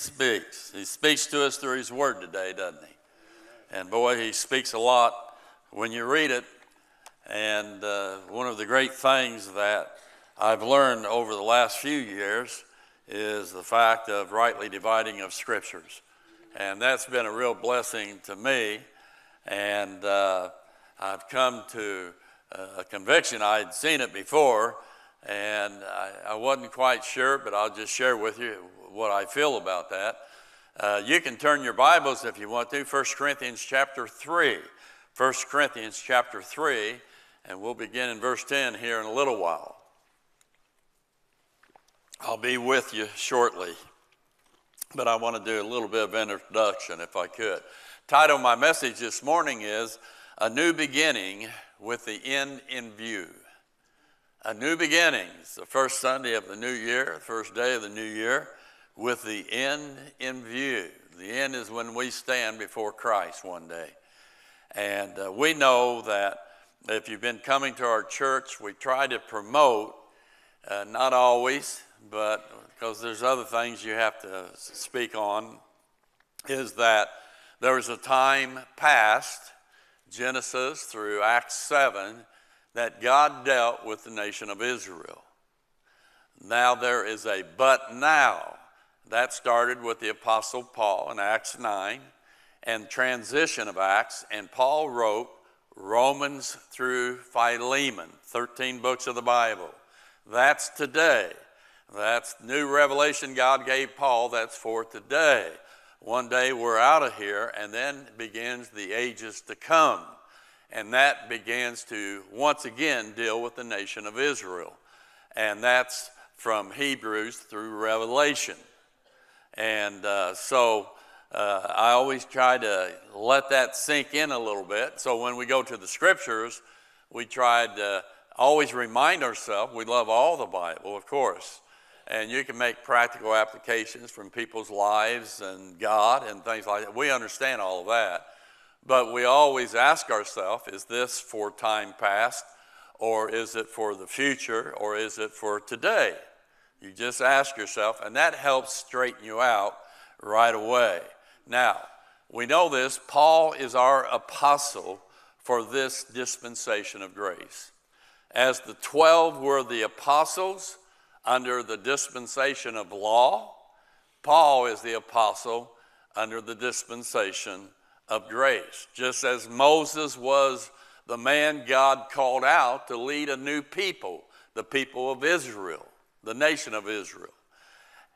speaks. He speaks to us through His Word today, doesn't He? And boy, He speaks a lot when you read it. And uh, one of the great things that I've learned over the last few years is the fact of rightly dividing of scriptures. And that's been a real blessing to me. And uh, I've come to a conviction. I'd seen it before, and I, I, wasn't quite sure, but I'll just share with you what I feel about that. Uh, you can turn your Bibles if you want to, 1 Corinthians chapter 3. 1 Corinthians chapter 3, and we'll begin in verse 10 here in a little while. I'll be with you shortly, but I want to do a little bit of introduction if I could. Title of my message this morning is A New Beginning with the End in View. A new beginning. It's the first Sunday of the new year, the first day of the new year, with the end in view. The end is when we stand before Christ one day. And uh, we know that if you've been coming to our church, we try to promote, uh, not always, but because there's other things you have to speak on, is that there was a time past, Genesis through Acts 7, that God dealt with the nation of Israel. Now there is a but now. That started with the Apostle Paul in Acts 9 and transition of Acts, and Paul wrote Romans through Philemon, 13 books of the Bible. That's today. That's new revelation God gave Paul. That's for today. One day we're out of here, and then begins the ages to come. And that begins to once again deal with the nation of Israel. And that's from Hebrews through Revelation. And uh, so uh, I always try to let that sink in a little bit. So when we go to the scriptures, we try to always remind ourselves we love all the Bible, of course and you can make practical applications from people's lives and God and things like that. We understand all of that. But we always ask ourselves is this for time past, or is it for the future, or is it for today? You just ask yourself, and that helps straighten you out right away. Now, we know this Paul is our apostle for this dispensation of grace. As the 12 were the apostles, under the dispensation of law. Paul is the apostle under the dispensation of grace. Just as Moses was the man God called out to lead a new people, the people of Israel, the nation of Israel.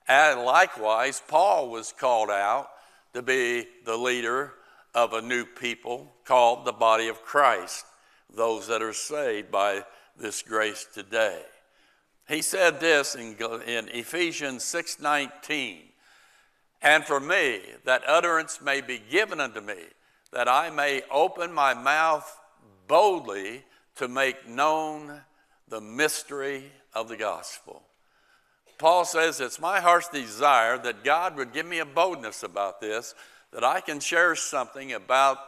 And likewise, Paul was called out to be the leader of a new people called the body of Christ, those that are saved by this grace today. He said this in, in Ephesians 6:19, and for me that utterance may be given unto me, that I may open my mouth boldly to make known the mystery of the gospel. Paul says, It's my heart's desire that God would give me a boldness about this, that I can share something about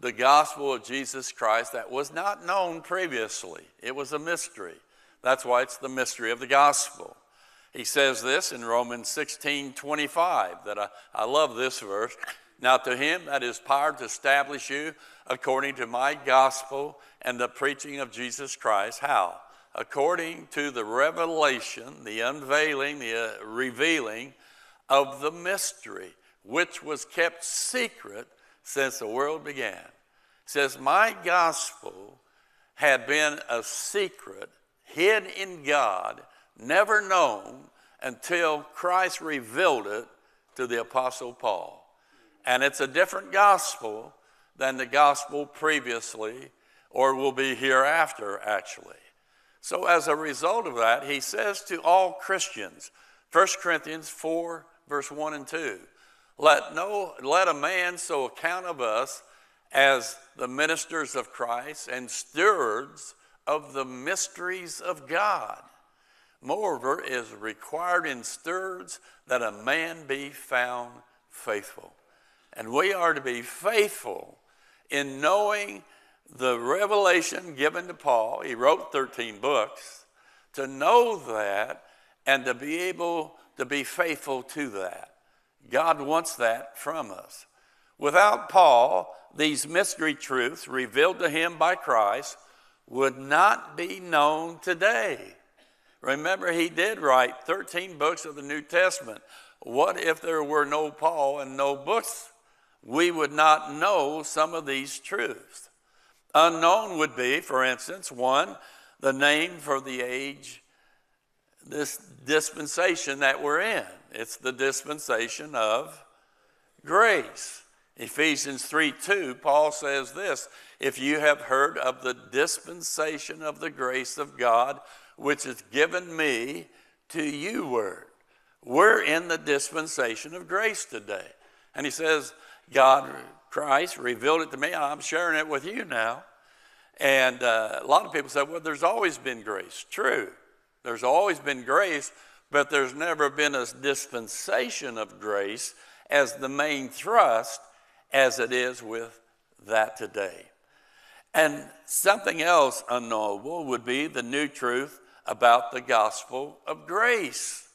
the gospel of Jesus Christ that was not known previously. It was a mystery. That's why it's the mystery of the gospel. He says this in Romans 16 25, that I, I love this verse. Now, to him that is power to establish you according to my gospel and the preaching of Jesus Christ. How? According to the revelation, the unveiling, the uh, revealing of the mystery, which was kept secret since the world began. It says, My gospel had been a secret hid in God, never known until Christ revealed it to the Apostle Paul. And it's a different gospel than the gospel previously or will be hereafter, actually. So, as a result of that, he says to all Christians, 1 Corinthians 4, verse 1 and 2, let, no, let a man so account of us as the ministers of Christ and stewards of the mysteries of God. Moreover, is required in stewards that a man be found faithful. And we are to be faithful in knowing the revelation given to Paul. He wrote 13 books. To know that and to be able to be faithful to that. God wants that from us. Without Paul, these mystery truths revealed to him by Christ would not be known today. Remember, he did write 13 books of the New Testament. What if there were no Paul and no books? We would not know some of these truths. Unknown would be, for instance, one, the name for the age, this dispensation that we're in. It's the dispensation of grace. Ephesians 3 2, Paul says this If you have heard of the dispensation of the grace of God, which is given me to you, word. We're in the dispensation of grace today. And he says, God, Christ revealed it to me, I'm sharing it with you now. And uh, a lot of people say, well, there's always been grace. True, there's always been grace, but there's never been a dispensation of grace as the main thrust as it is with that today. And something else unknowable would be the new truth about the gospel of grace.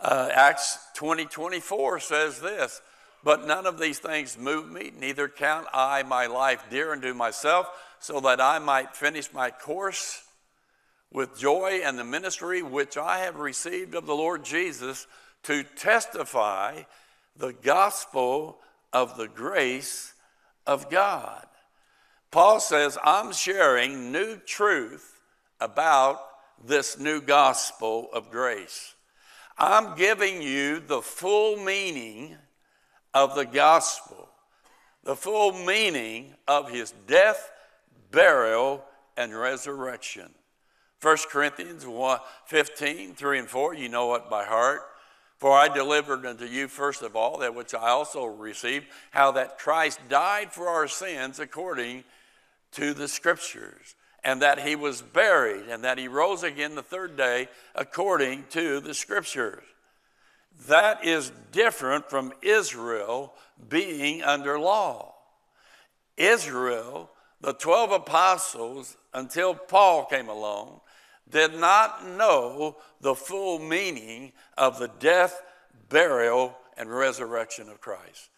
Uh, Acts 20 24 says this, but none of these things move me, neither count I my life dear unto myself, so that I might finish my course with joy and the ministry which I have received of the Lord Jesus to testify the gospel of the grace of God. Paul says, I'm sharing new truth about this new gospel of grace. I'm giving you the full meaning of the gospel, the full meaning of his death, burial, and resurrection. 1 Corinthians 1, 15, 3 and 4, you know it by heart. For I delivered unto you first of all that which I also received, how that Christ died for our sins according to the Scriptures, and that he was buried, and that he rose again the third day according to the Scriptures. That is different from Israel being under law. Israel, the 12 apostles, until Paul came along, did not know the full meaning of the death, burial, and resurrection of Christ.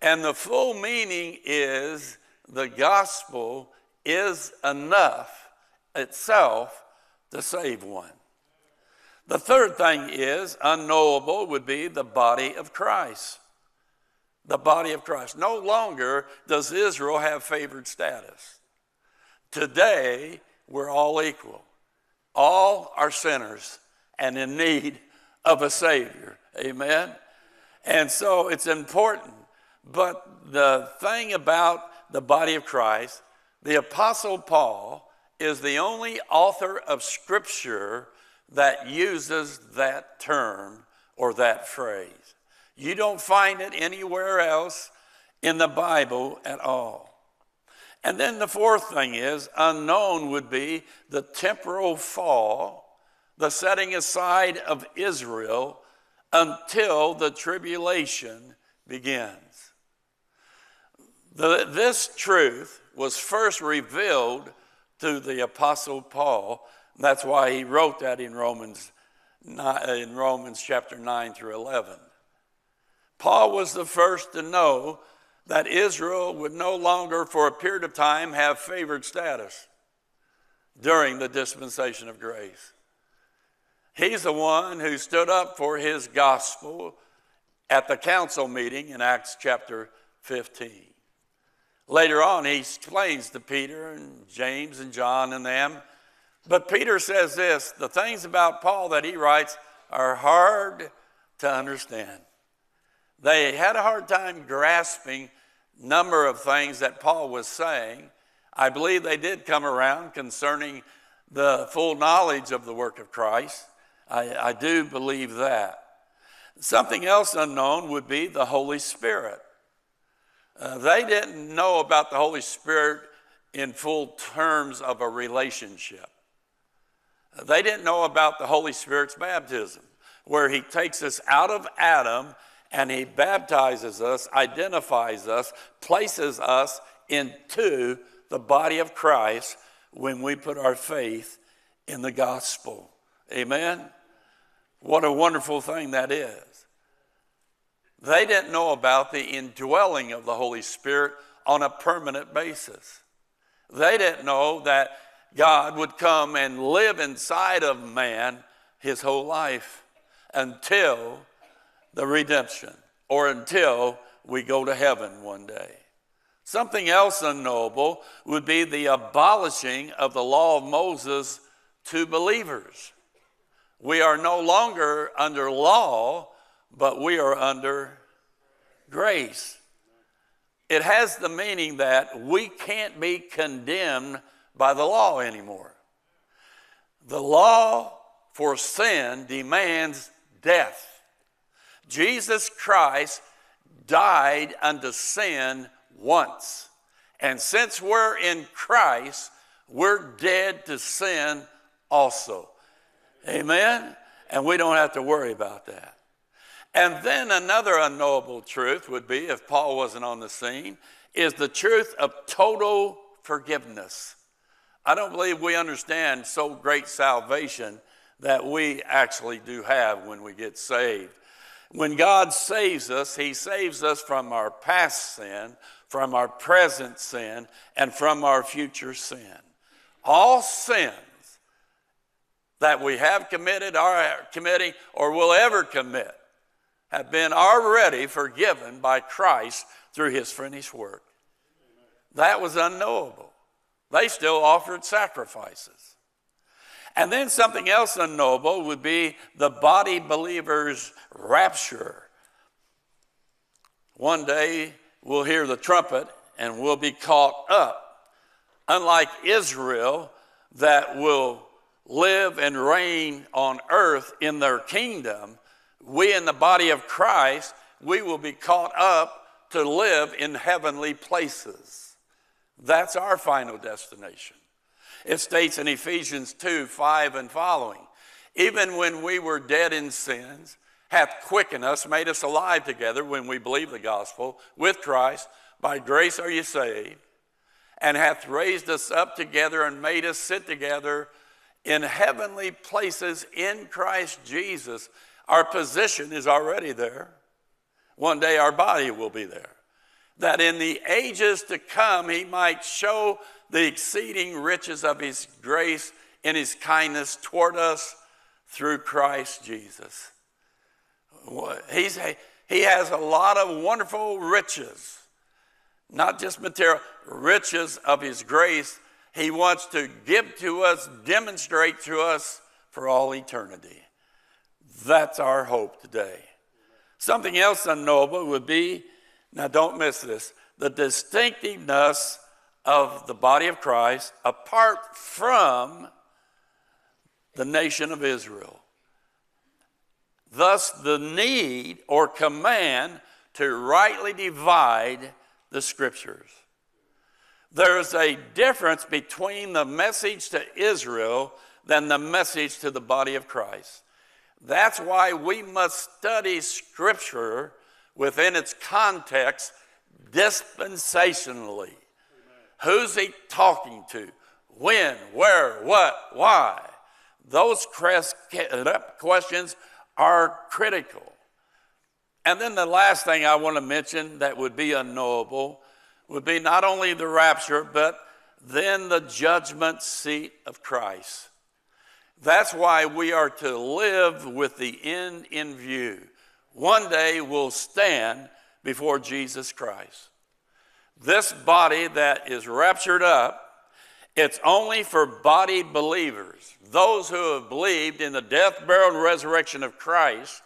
And the full meaning is the gospel is enough itself to save one. The third thing is unknowable would be the body of Christ. The body of Christ. No longer does Israel have favored status. Today, we're all equal. All are sinners and in need of a Savior. Amen? And so it's important. But the thing about the body of Christ, the Apostle Paul is the only author of Scripture that uses that term or that phrase. You don't find it anywhere else in the Bible at all. And then the fourth thing is unknown would be the temporal fall, the setting aside of Israel until the tribulation begins. The, this truth was first revealed to the Apostle Paul. That's why he wrote that in Romans, uh, in Romans chapter 9 through 11. Paul was the first to know that Israel would no longer, for a period of time, have favored status during the dispensation of grace. He's the one who stood up for his gospel at the council meeting in Acts chapter 15. Later on, he explains to Peter and James and John and them. But Peter says this the things about Paul that he writes are hard to understand. They had a hard time grasping number of things that Paul was saying. I believe they did come around concerning the full knowledge of the work of Christ. I, I do believe that. Something else unknown would be the Holy Spirit. Uh, they didn't know about the Holy Spirit in full terms of a relationship. They didn't know about the Holy Spirit's baptism, where He takes us out of Adam and he baptizes us, identifies us, places us into the body of Christ when we put our faith in the gospel. Amen? What a wonderful thing that is. They didn't know about the indwelling of the Holy Spirit on a permanent basis. They didn't know that God would come and live inside of man his whole life until the redemption or until we go to heaven one day. Something else unknowable would be the abolishing of the law of Moses to believers. We are no longer under law, but we are under grace. It has the meaning that we can't be condemned by the law anymore. The law for sin demands death. Jesus Christ died unto sin once. And since we're in Christ, we're dead to sin also. Amen? And we don't have to worry about that. And then another unknowable truth would be, if Paul wasn't on the scene, is the truth of total forgiveness. I don't believe we understand so great salvation that we actually do have when we get saved. When God saves us, He saves us from our past sin, from our present sin, and from our future sin. All sins that we have committed, are committing, or will ever commit have been already forgiven by Christ through His finished work. That was unknowable. They still offered sacrifices. And then something else unknowable would be the body believer's rapture. One day we'll hear the trumpet and we'll be caught up. Unlike Israel, that will live and reign on earth in their kingdom, we in the body of Christ, we will be caught up to live in heavenly places. That's our final destination. It states in Ephesians 2 5 and following, even when we were dead in sins, hath quickened us, made us alive together when we believe the gospel with Christ. By grace are you saved, and hath raised us up together and made us sit together in heavenly places in Christ Jesus. Our position is already there. One day our body will be there. That in the ages to come, he might show the exceeding riches of his grace and his kindness toward us through Christ Jesus. He's, he has a lot of wonderful riches, not just material, riches of his grace. He wants to give to us, demonstrate to us for all eternity. That's our hope today. Something else unknowable would be now don't miss this the distinctiveness of the body of Christ apart from the nation of Israel. Thus, the need or command to rightly divide the scriptures. There's a difference between the message to Israel than the message to the body of Christ. That's why we must study scripture within its context dispensationally. Who's he talking to? When, where, what, why? Those questions are critical. And then the last thing I want to mention that would be unknowable would be not only the rapture, but then the judgment seat of Christ. That's why we are to live with the end in view. One day we'll stand before Jesus Christ. This body that is raptured up, it's only for body believers, those who have believed in the death, burial, and resurrection of Christ,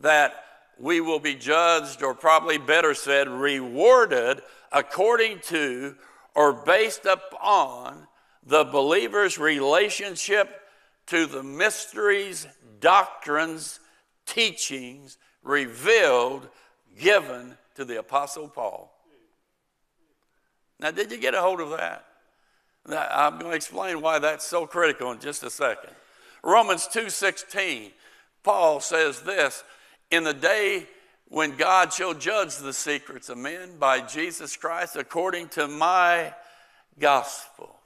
that we will be judged, or probably better said, rewarded according to or based upon the believer's relationship to the mysteries, doctrines, teachings revealed, given to the Apostle Paul. Now, did you get a hold of that? I'm going to explain why that's so critical in just a second. Romans 2:16, Paul says this, in the day when God shall judge the secrets of men by Jesus Christ according to my gospel.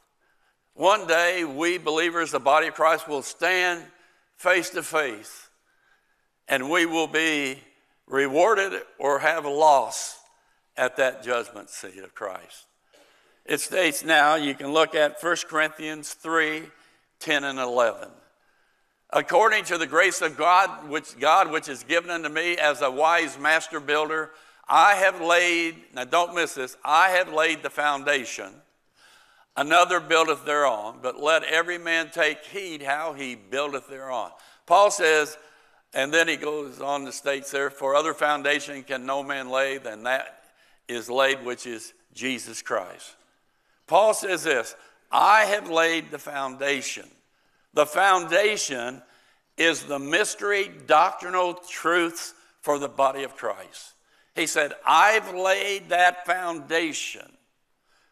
One day, we believers, the body of Christ, will stand face to face and we will be rewarded or have a loss at that judgment seat of Christ. It states now, you can look at 1 Corinthians 3 10 and 11. According to the grace of God which, God, which is given unto me as a wise master builder, I have laid, now don't miss this, I have laid the foundation. Another buildeth thereon, but let every man take heed how he buildeth thereon. Paul says, and then he goes on to state there, for other foundation can no man lay than that is laid, which is Jesus Christ. Paul says this I have laid the foundation. The foundation is the mystery doctrinal truths for the body of Christ. He said, I've laid that foundation.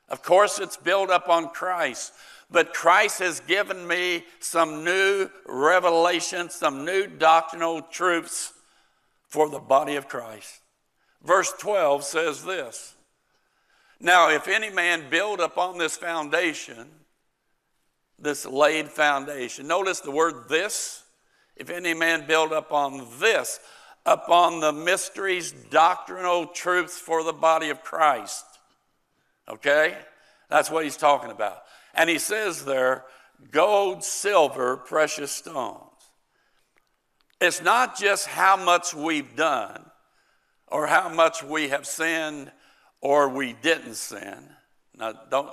Of course, it's built up on Christ, but Christ has given me some new revelation, some new doctrinal truths for the body of Christ. Verse 12 says this Now, if any man build upon this foundation, this laid foundation, notice the word this. If any man build upon this, upon the mysteries, doctrinal truths for the body of Christ. Okay? That's what he's talking about. And he says there, gold, silver, precious stones. It's not just how much we've done or how much we have sinned or we didn't sin. Now, don't,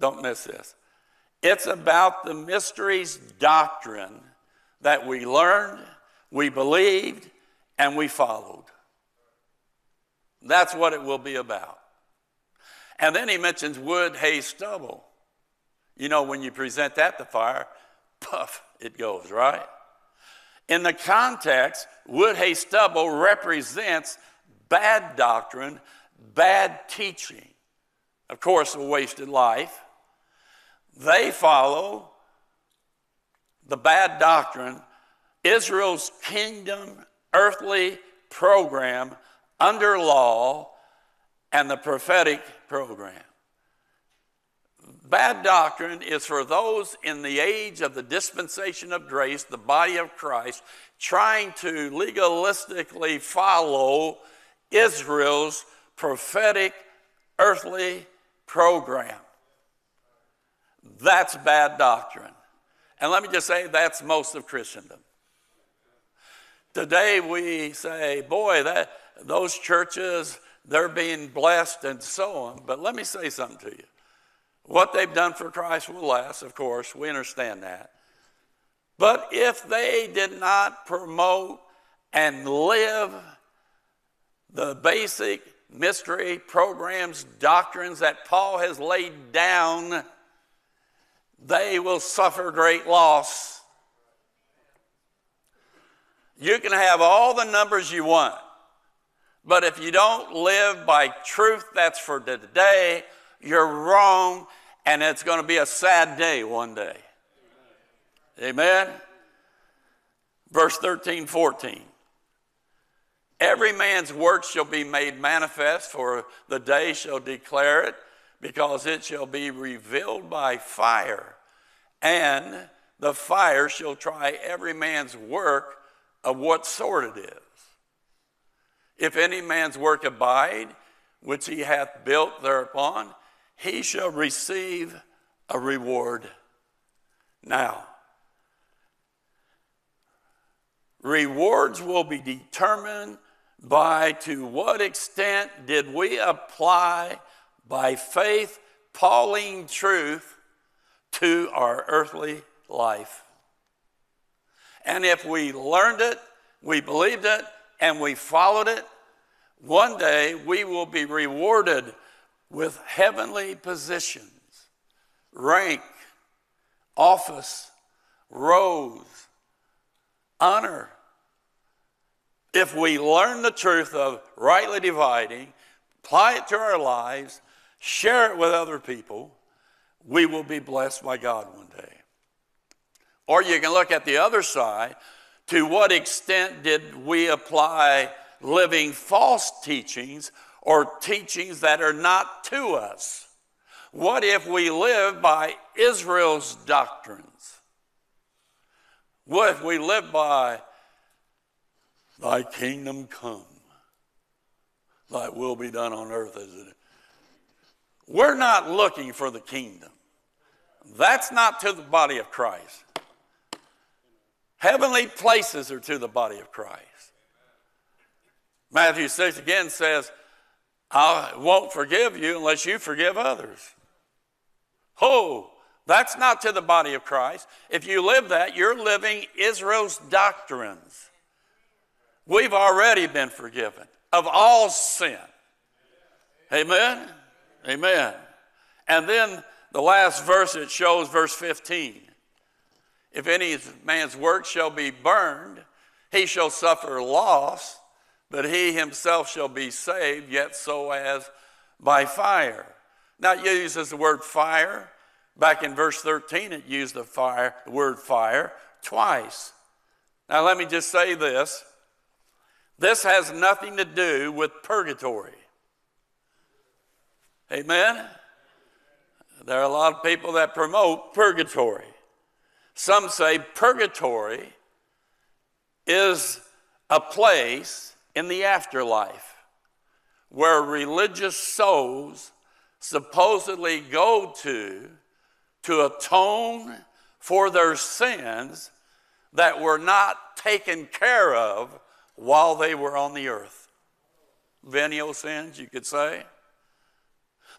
don't miss this. It's about the mysteries doctrine that we learned, we believed, and we followed. That's what it will be about. And then he mentions wood, hay, stubble. You know, when you present that to fire, puff, it goes, right? In the context, wood, hay, stubble represents bad doctrine, bad teaching. Of course, a wasted life. They follow the bad doctrine, Israel's kingdom, earthly program under law, and the prophetic program. Bad doctrine is for those in the age of the dispensation of grace, the body of Christ, trying to legalistically follow Israel's prophetic earthly program. That's bad doctrine. And let me just say, that's most of Christendom. Today we say, boy, that, those churches, they're being blessed and so on. But let me say something to you. What they've done for Christ will last, of course, we understand that. But if they did not promote and live the basic mystery programs, doctrines that Paul has laid down, they will suffer great loss. You can have all the numbers you want, but if you don't live by truth that's for today, you're wrong, and it's going to be a sad day one day. Amen? Verse 13, 14. Every man's work shall be made manifest, for the day shall declare it, because it shall be revealed by fire. And the fire shall try every man's work of what sort it is. If any man's work abide, which he hath built thereupon, he shall receive a reward. Now, rewards will be determined by to what extent did we apply by faith Pauline truth to our earthly life. And if we learned it, we believed it, and we followed it, one day we will be rewarded with heavenly positions, rank, office, rows, honor. If we learn the truth of rightly dividing, apply it to our lives, share it with other people, we will be blessed by God one day. Or you can look at the other side. To what extent did we apply living false teachings or teachings that are not to us? What if we live by Israel's doctrines? What if we live by thy kingdom come? thy will be done on earth as it is. We're not looking for the kingdom. That's not to the body of Christ. Heavenly places are to the body of Christ. Matthew 6 again says, I won't forgive you unless you forgive others. Oh, that's not to the body of Christ. If you live that, you're living Israel's doctrines. We've already been forgiven of all sin. Amen? Amen. And then the last verse it shows, verse 15. If any man's work shall be burned, he shall suffer loss, but he himself shall be saved, yet so as by fire. Now it uses the word fire. Back in verse 13, it used the fire, the word fire twice. Now let me just say this. This has nothing to do with purgatory. Amen? There are a lot of people that promote purgatory. Some say purgatory is a place in the afterlife where religious souls supposedly go to to atone for their sins that were not taken care of while they were on the earth. Venial sins, you could say.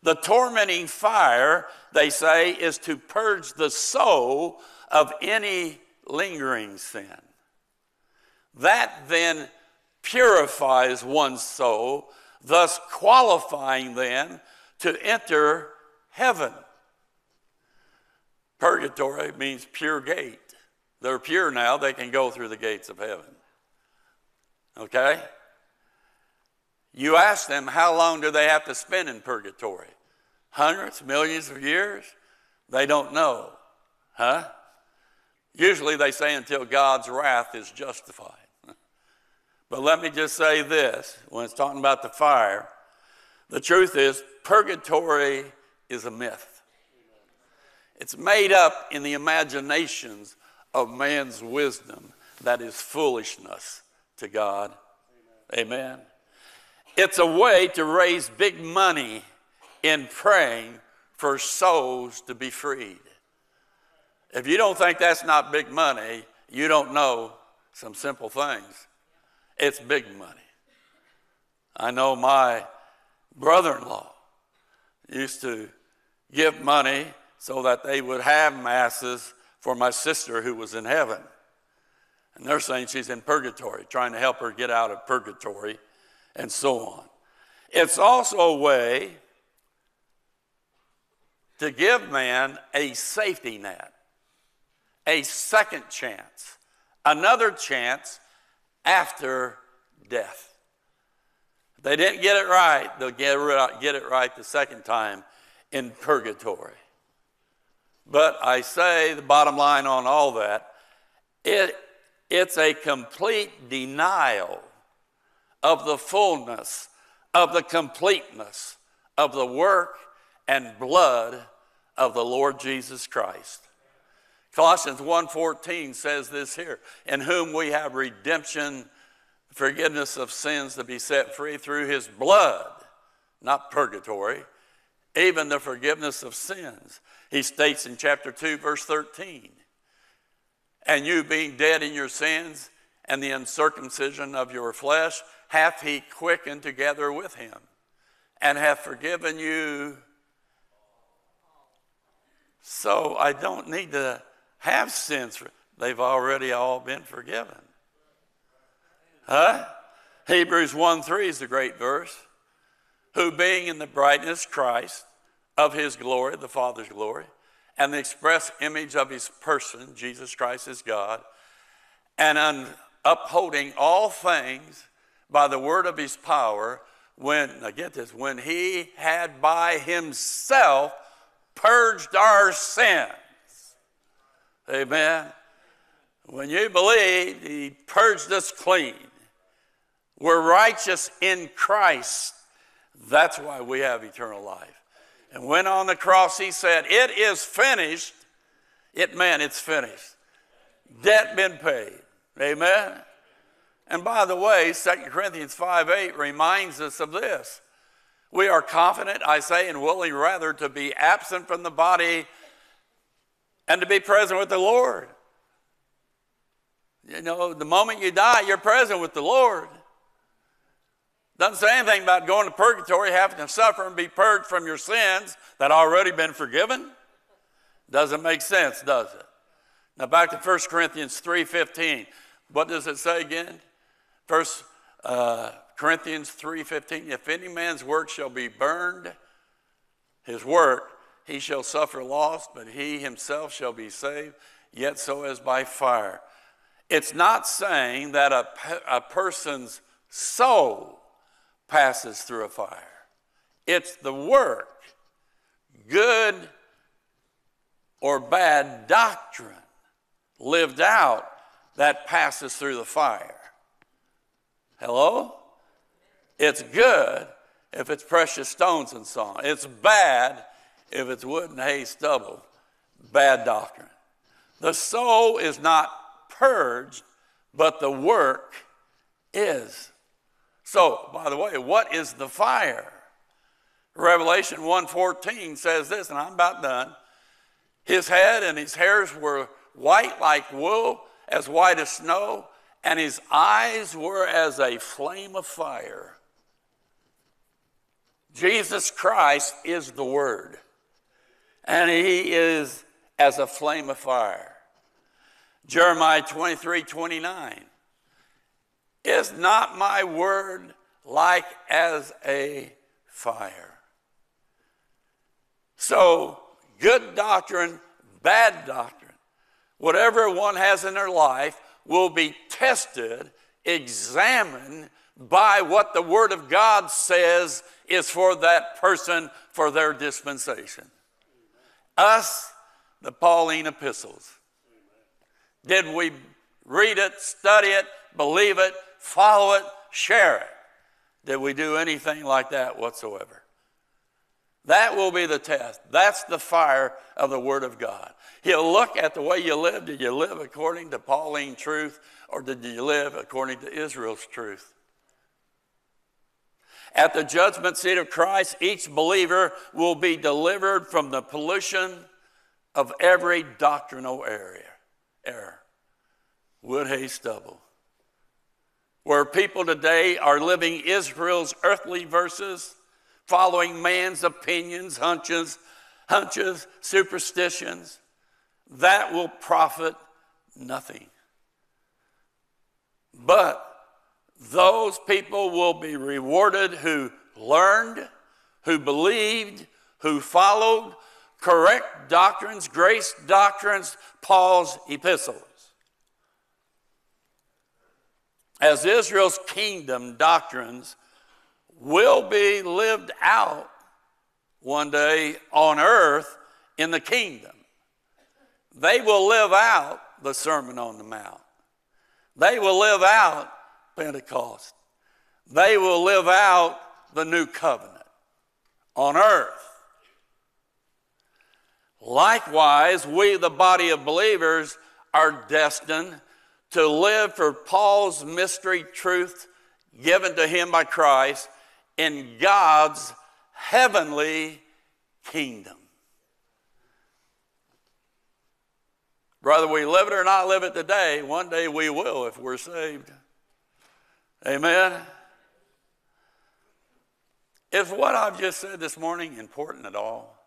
The tormenting fire, they say, is to purge the soul of any lingering sin. That then purifies one's soul, thus qualifying then to enter heaven. Purgatory means pure gate. They're pure now, they can go through the gates of heaven. Okay? You ask them, how long do they have to spend in purgatory? Hundreds, millions of years? They don't know. Huh? Usually they say until God's wrath is justified. but let me just say this when it's talking about the fire, the truth is, purgatory is a myth. It's made up in the imaginations of man's wisdom that is foolishness to God. Amen. Amen. It's a way to raise big money in praying for souls to be freed. If you don't think that's not big money, you don't know some simple things. It's big money. I know my brother in law used to give money so that they would have masses for my sister who was in heaven. And they're saying she's in purgatory, trying to help her get out of purgatory, and so on. It's also a way to give man a safety net, a second chance, another chance after death. If they didn't get it right, they'll get it right the second time in purgatory. But I say the bottom line on all that, it it's a complete denial of the fullness, of the completeness of the work and blood of the Lord Jesus Christ. Colossians 1:14 says this here, in whom we have redemption, forgiveness of sins to be set free through his blood, not purgatory, even the forgiveness of sins. He states in chapter 2 verse 13, and you being dead in your sins and the uncircumcision of your flesh, hath he quickened together with him, and hath forgiven you. So I don't need to have sins. They've already all been forgiven. Huh? Hebrews 1 3 is the great verse. Who being in the brightness, Christ, of his glory, the Father's glory, and the express image of his person, Jesus Christ is God, and un- upholding all things by the word of his power, when, now get this, when he had by himself purged our sins. Amen. When you believe, he purged us clean. We're righteous in Christ. That's why we have eternal life. And when on the cross he said, It is finished, it meant it's finished. Debt been paid. Amen. And by the way, 2 Corinthians 5 8 reminds us of this. We are confident, I say, and willing rather to be absent from the body and to be present with the Lord. You know, the moment you die, you're present with the Lord. Doesn't say anything about going to purgatory, having to suffer and be purged from your sins that already been forgiven. Doesn't make sense, does it? Now back to 1 Corinthians 3.15. What does it say again? First uh, Corinthians 3.15, if any man's work shall be burned, his work, he shall suffer loss, but he himself shall be saved, yet so as by fire. It's not saying that a, a person's soul passes through a fire. It's the work, good or bad doctrine lived out that passes through the fire. Hello? It's good if it's precious stones and so on. It's bad if it's wood and hay stubble. Bad doctrine. The soul is not purged, but the work is. So, by the way, what is the fire? Revelation 1:14 says this, and I'm about done. His head and his hairs were white like wool, as white as snow, and his eyes were as a flame of fire. Jesus Christ is the Word, and he is as a flame of fire. Jeremiah 23 29. Is not my word like as a fire? So, good doctrine, bad doctrine, whatever one has in their life will be tested, examined by what the Word of God says is for that person for their dispensation. Us, the Pauline epistles. Did we read it, study it, believe it, follow it, share it. Did we do anything like that whatsoever? That will be the test. That's the fire of the Word of God. He'll look at the way you live. Did you live according to Pauline truth or did you live according to Israel's truth? At the judgment seat of Christ, each believer will be delivered from the pollution of every doctrinal area, error. Wood, hay, stubble where people today are living Israel's earthly verses, following man's opinions, hunches, hunches, superstitions, that will profit nothing. But those people will be rewarded who learned, who believed, who followed correct doctrines, grace doctrines, Paul's epistles. As Israel's kingdom doctrines will be lived out one day on earth in the kingdom. They will live out the Sermon on the Mount. They will live out Pentecost. They will live out the new covenant on earth. Likewise, we, the body of believers, are destined to live for Paul's mystery truth given to him by Christ in God's heavenly kingdom. Whether we live it or not live it today, one day we will if we're saved. Amen. Is what I've just said this morning important at all?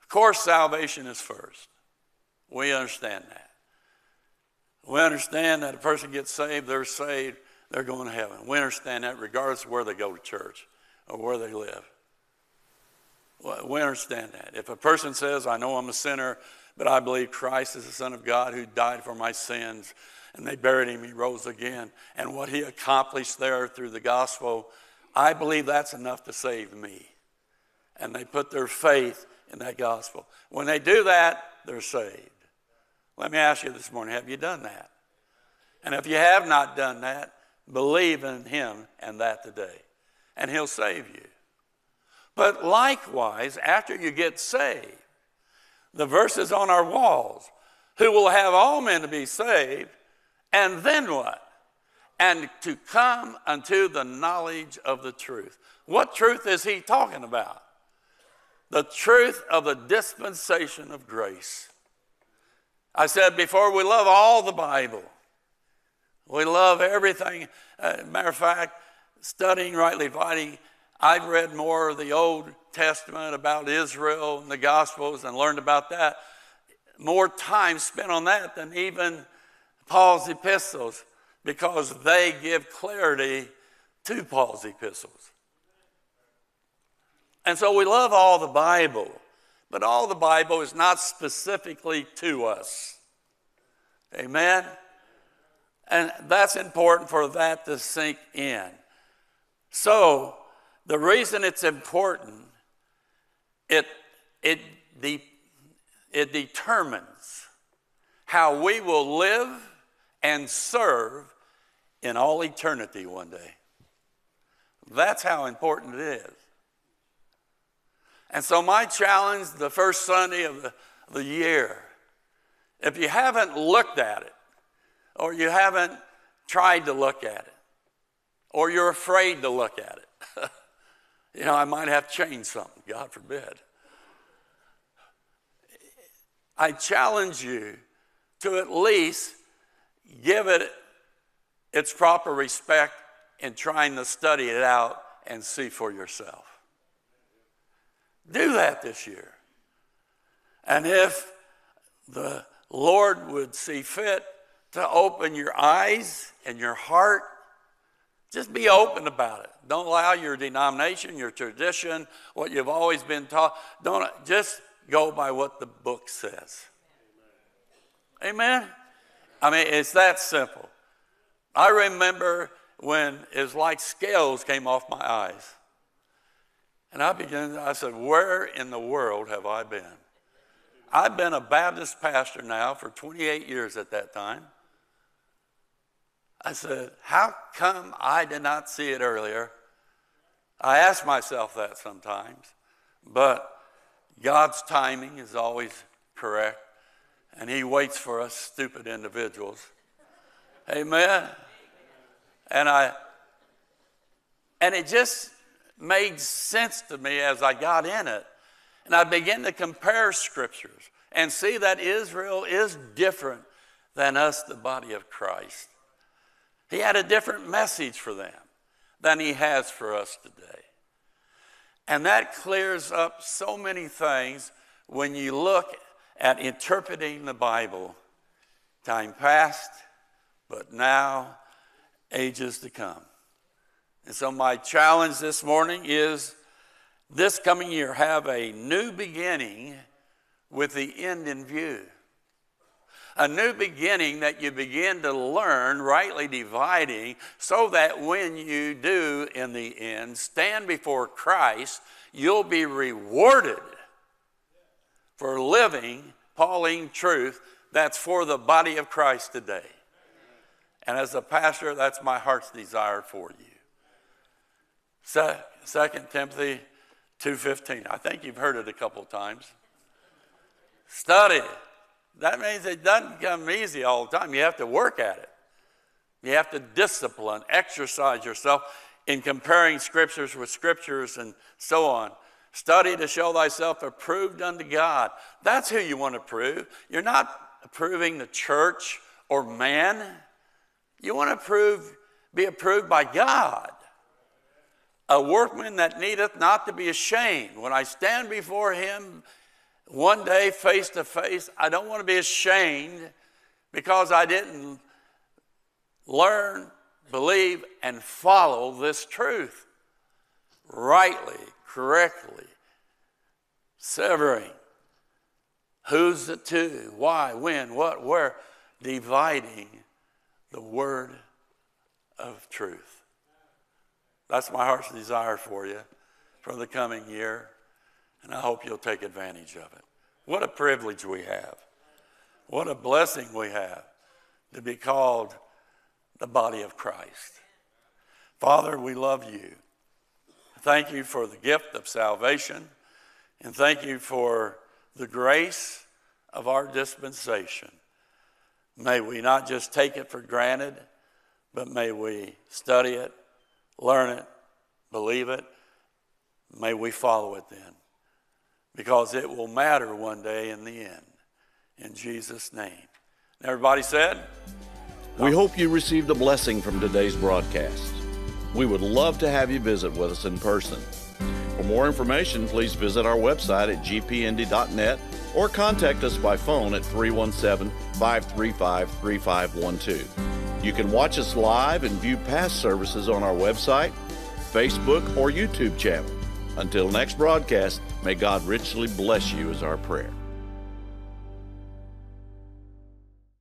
Of course, salvation is first. We understand that. We understand that a person gets saved, they're saved, they're going to heaven. We understand that regardless of where they go to church or where they live. We understand that. If a person says, I know I'm a sinner, but I believe Christ is the Son of God who died for my sins, and they buried him, he rose again, and what he accomplished there through the gospel, I believe that's enough to save me. And they put their faith in that gospel. When they do that, they're saved. Let me ask you this morning have you done that? And if you have not done that, believe in Him and that today, and He'll save you. But likewise, after you get saved, the verses on our walls, who will have all men to be saved, And then what? And to come unto the knowledge of the truth. What truth is he talking about? The truth of the dispensation of grace. I said before, we love all the Bible. We love everything. Uh, matter of fact, studying rightly dividing, I've read more of the Old Testament about Israel and the Gospels and learned about that. More time spent on that than even Paul's epistles because they give clarity to Paul's epistles. And so we love all the Bible, but all the Bible is not specifically to us. Amen? And that's important for that to sink in. So, the reason it's important, it, it, de- it determines how we will live and serve in all eternity one day. That's how important it is. And so, my challenge the first Sunday of the, year, if you haven't looked at it, or you haven't tried to look at it, or you're afraid to look at it, you know, I might have to change something, God forbid. I challenge you to at least give it its proper respect in trying to study it out and see for yourself. Do that this year. And if the Lord would see fit to open your eyes and your heart, just be open about it. Don't allow your denomination, your tradition, what you've always been taught, don't just go by what the book says. Amen. I mean, it's that simple. I remember when it was like scales came off my eyes. And I began, I said, Where in the world have I been? I've been a Baptist pastor now for 28 years at that time. I said, How come I did not see it earlier? I ask myself that sometimes, but God's timing is always correct and he waits for us stupid individuals. Amen. And I and it just made sense to me as I got in it. And I began to compare scriptures and see that Israel is different than us, the body of Christ. He had a different message for them than he has for us today. And that clears up so many things when you look at interpreting the Bible, time past, but now, ages to come. And so, my challenge this morning is this coming year, have a new beginning with the end in view. A new beginning that you begin to learn rightly dividing so that when you do, in the end, stand before Christ, you'll be rewarded for living Pauline truth that's for the body of Christ today. And as a pastor, that's my heart's desire for you. Second Timothy 2.15. I think you've heard it a couple times. Study. That means it doesn't come easy all the time. You have to work at it. You have to discipline, exercise yourself in comparing scriptures with scriptures and so on. Study to show thyself approved unto God. That's who you want to prove. You're not approving the church or man. You want to prove, be approved by God. A workman that needeth not to be ashamed. When I stand before him one day face to face, I don't want to be ashamed because I didn't learn, believe, and follow this truth rightly correctly, severing who's the two, why, when, what, where, dividing the word of truth. That's my heart's desire for you for the coming year, and I hope you'll take advantage of it. What a privilege we have. What a blessing we have to be called the body of Christ. Father, we love you. Thank you for the gift of salvation, and thank you for the grace of our dispensation. May we not just take it for granted, but may we study it, learn it, believe it. May we follow it then, because it will matter one day in the end. In Jesus' name. Everybody said? We hope you received a blessing from today's broadcast. We would love to have you visit with us in person. For more information, please visit our website at gpnd.net or contact us by phone at 317 535 3512. You can watch us live and view past services on our website, Facebook, or YouTube channel. Until next broadcast, may God richly bless you, is our prayer.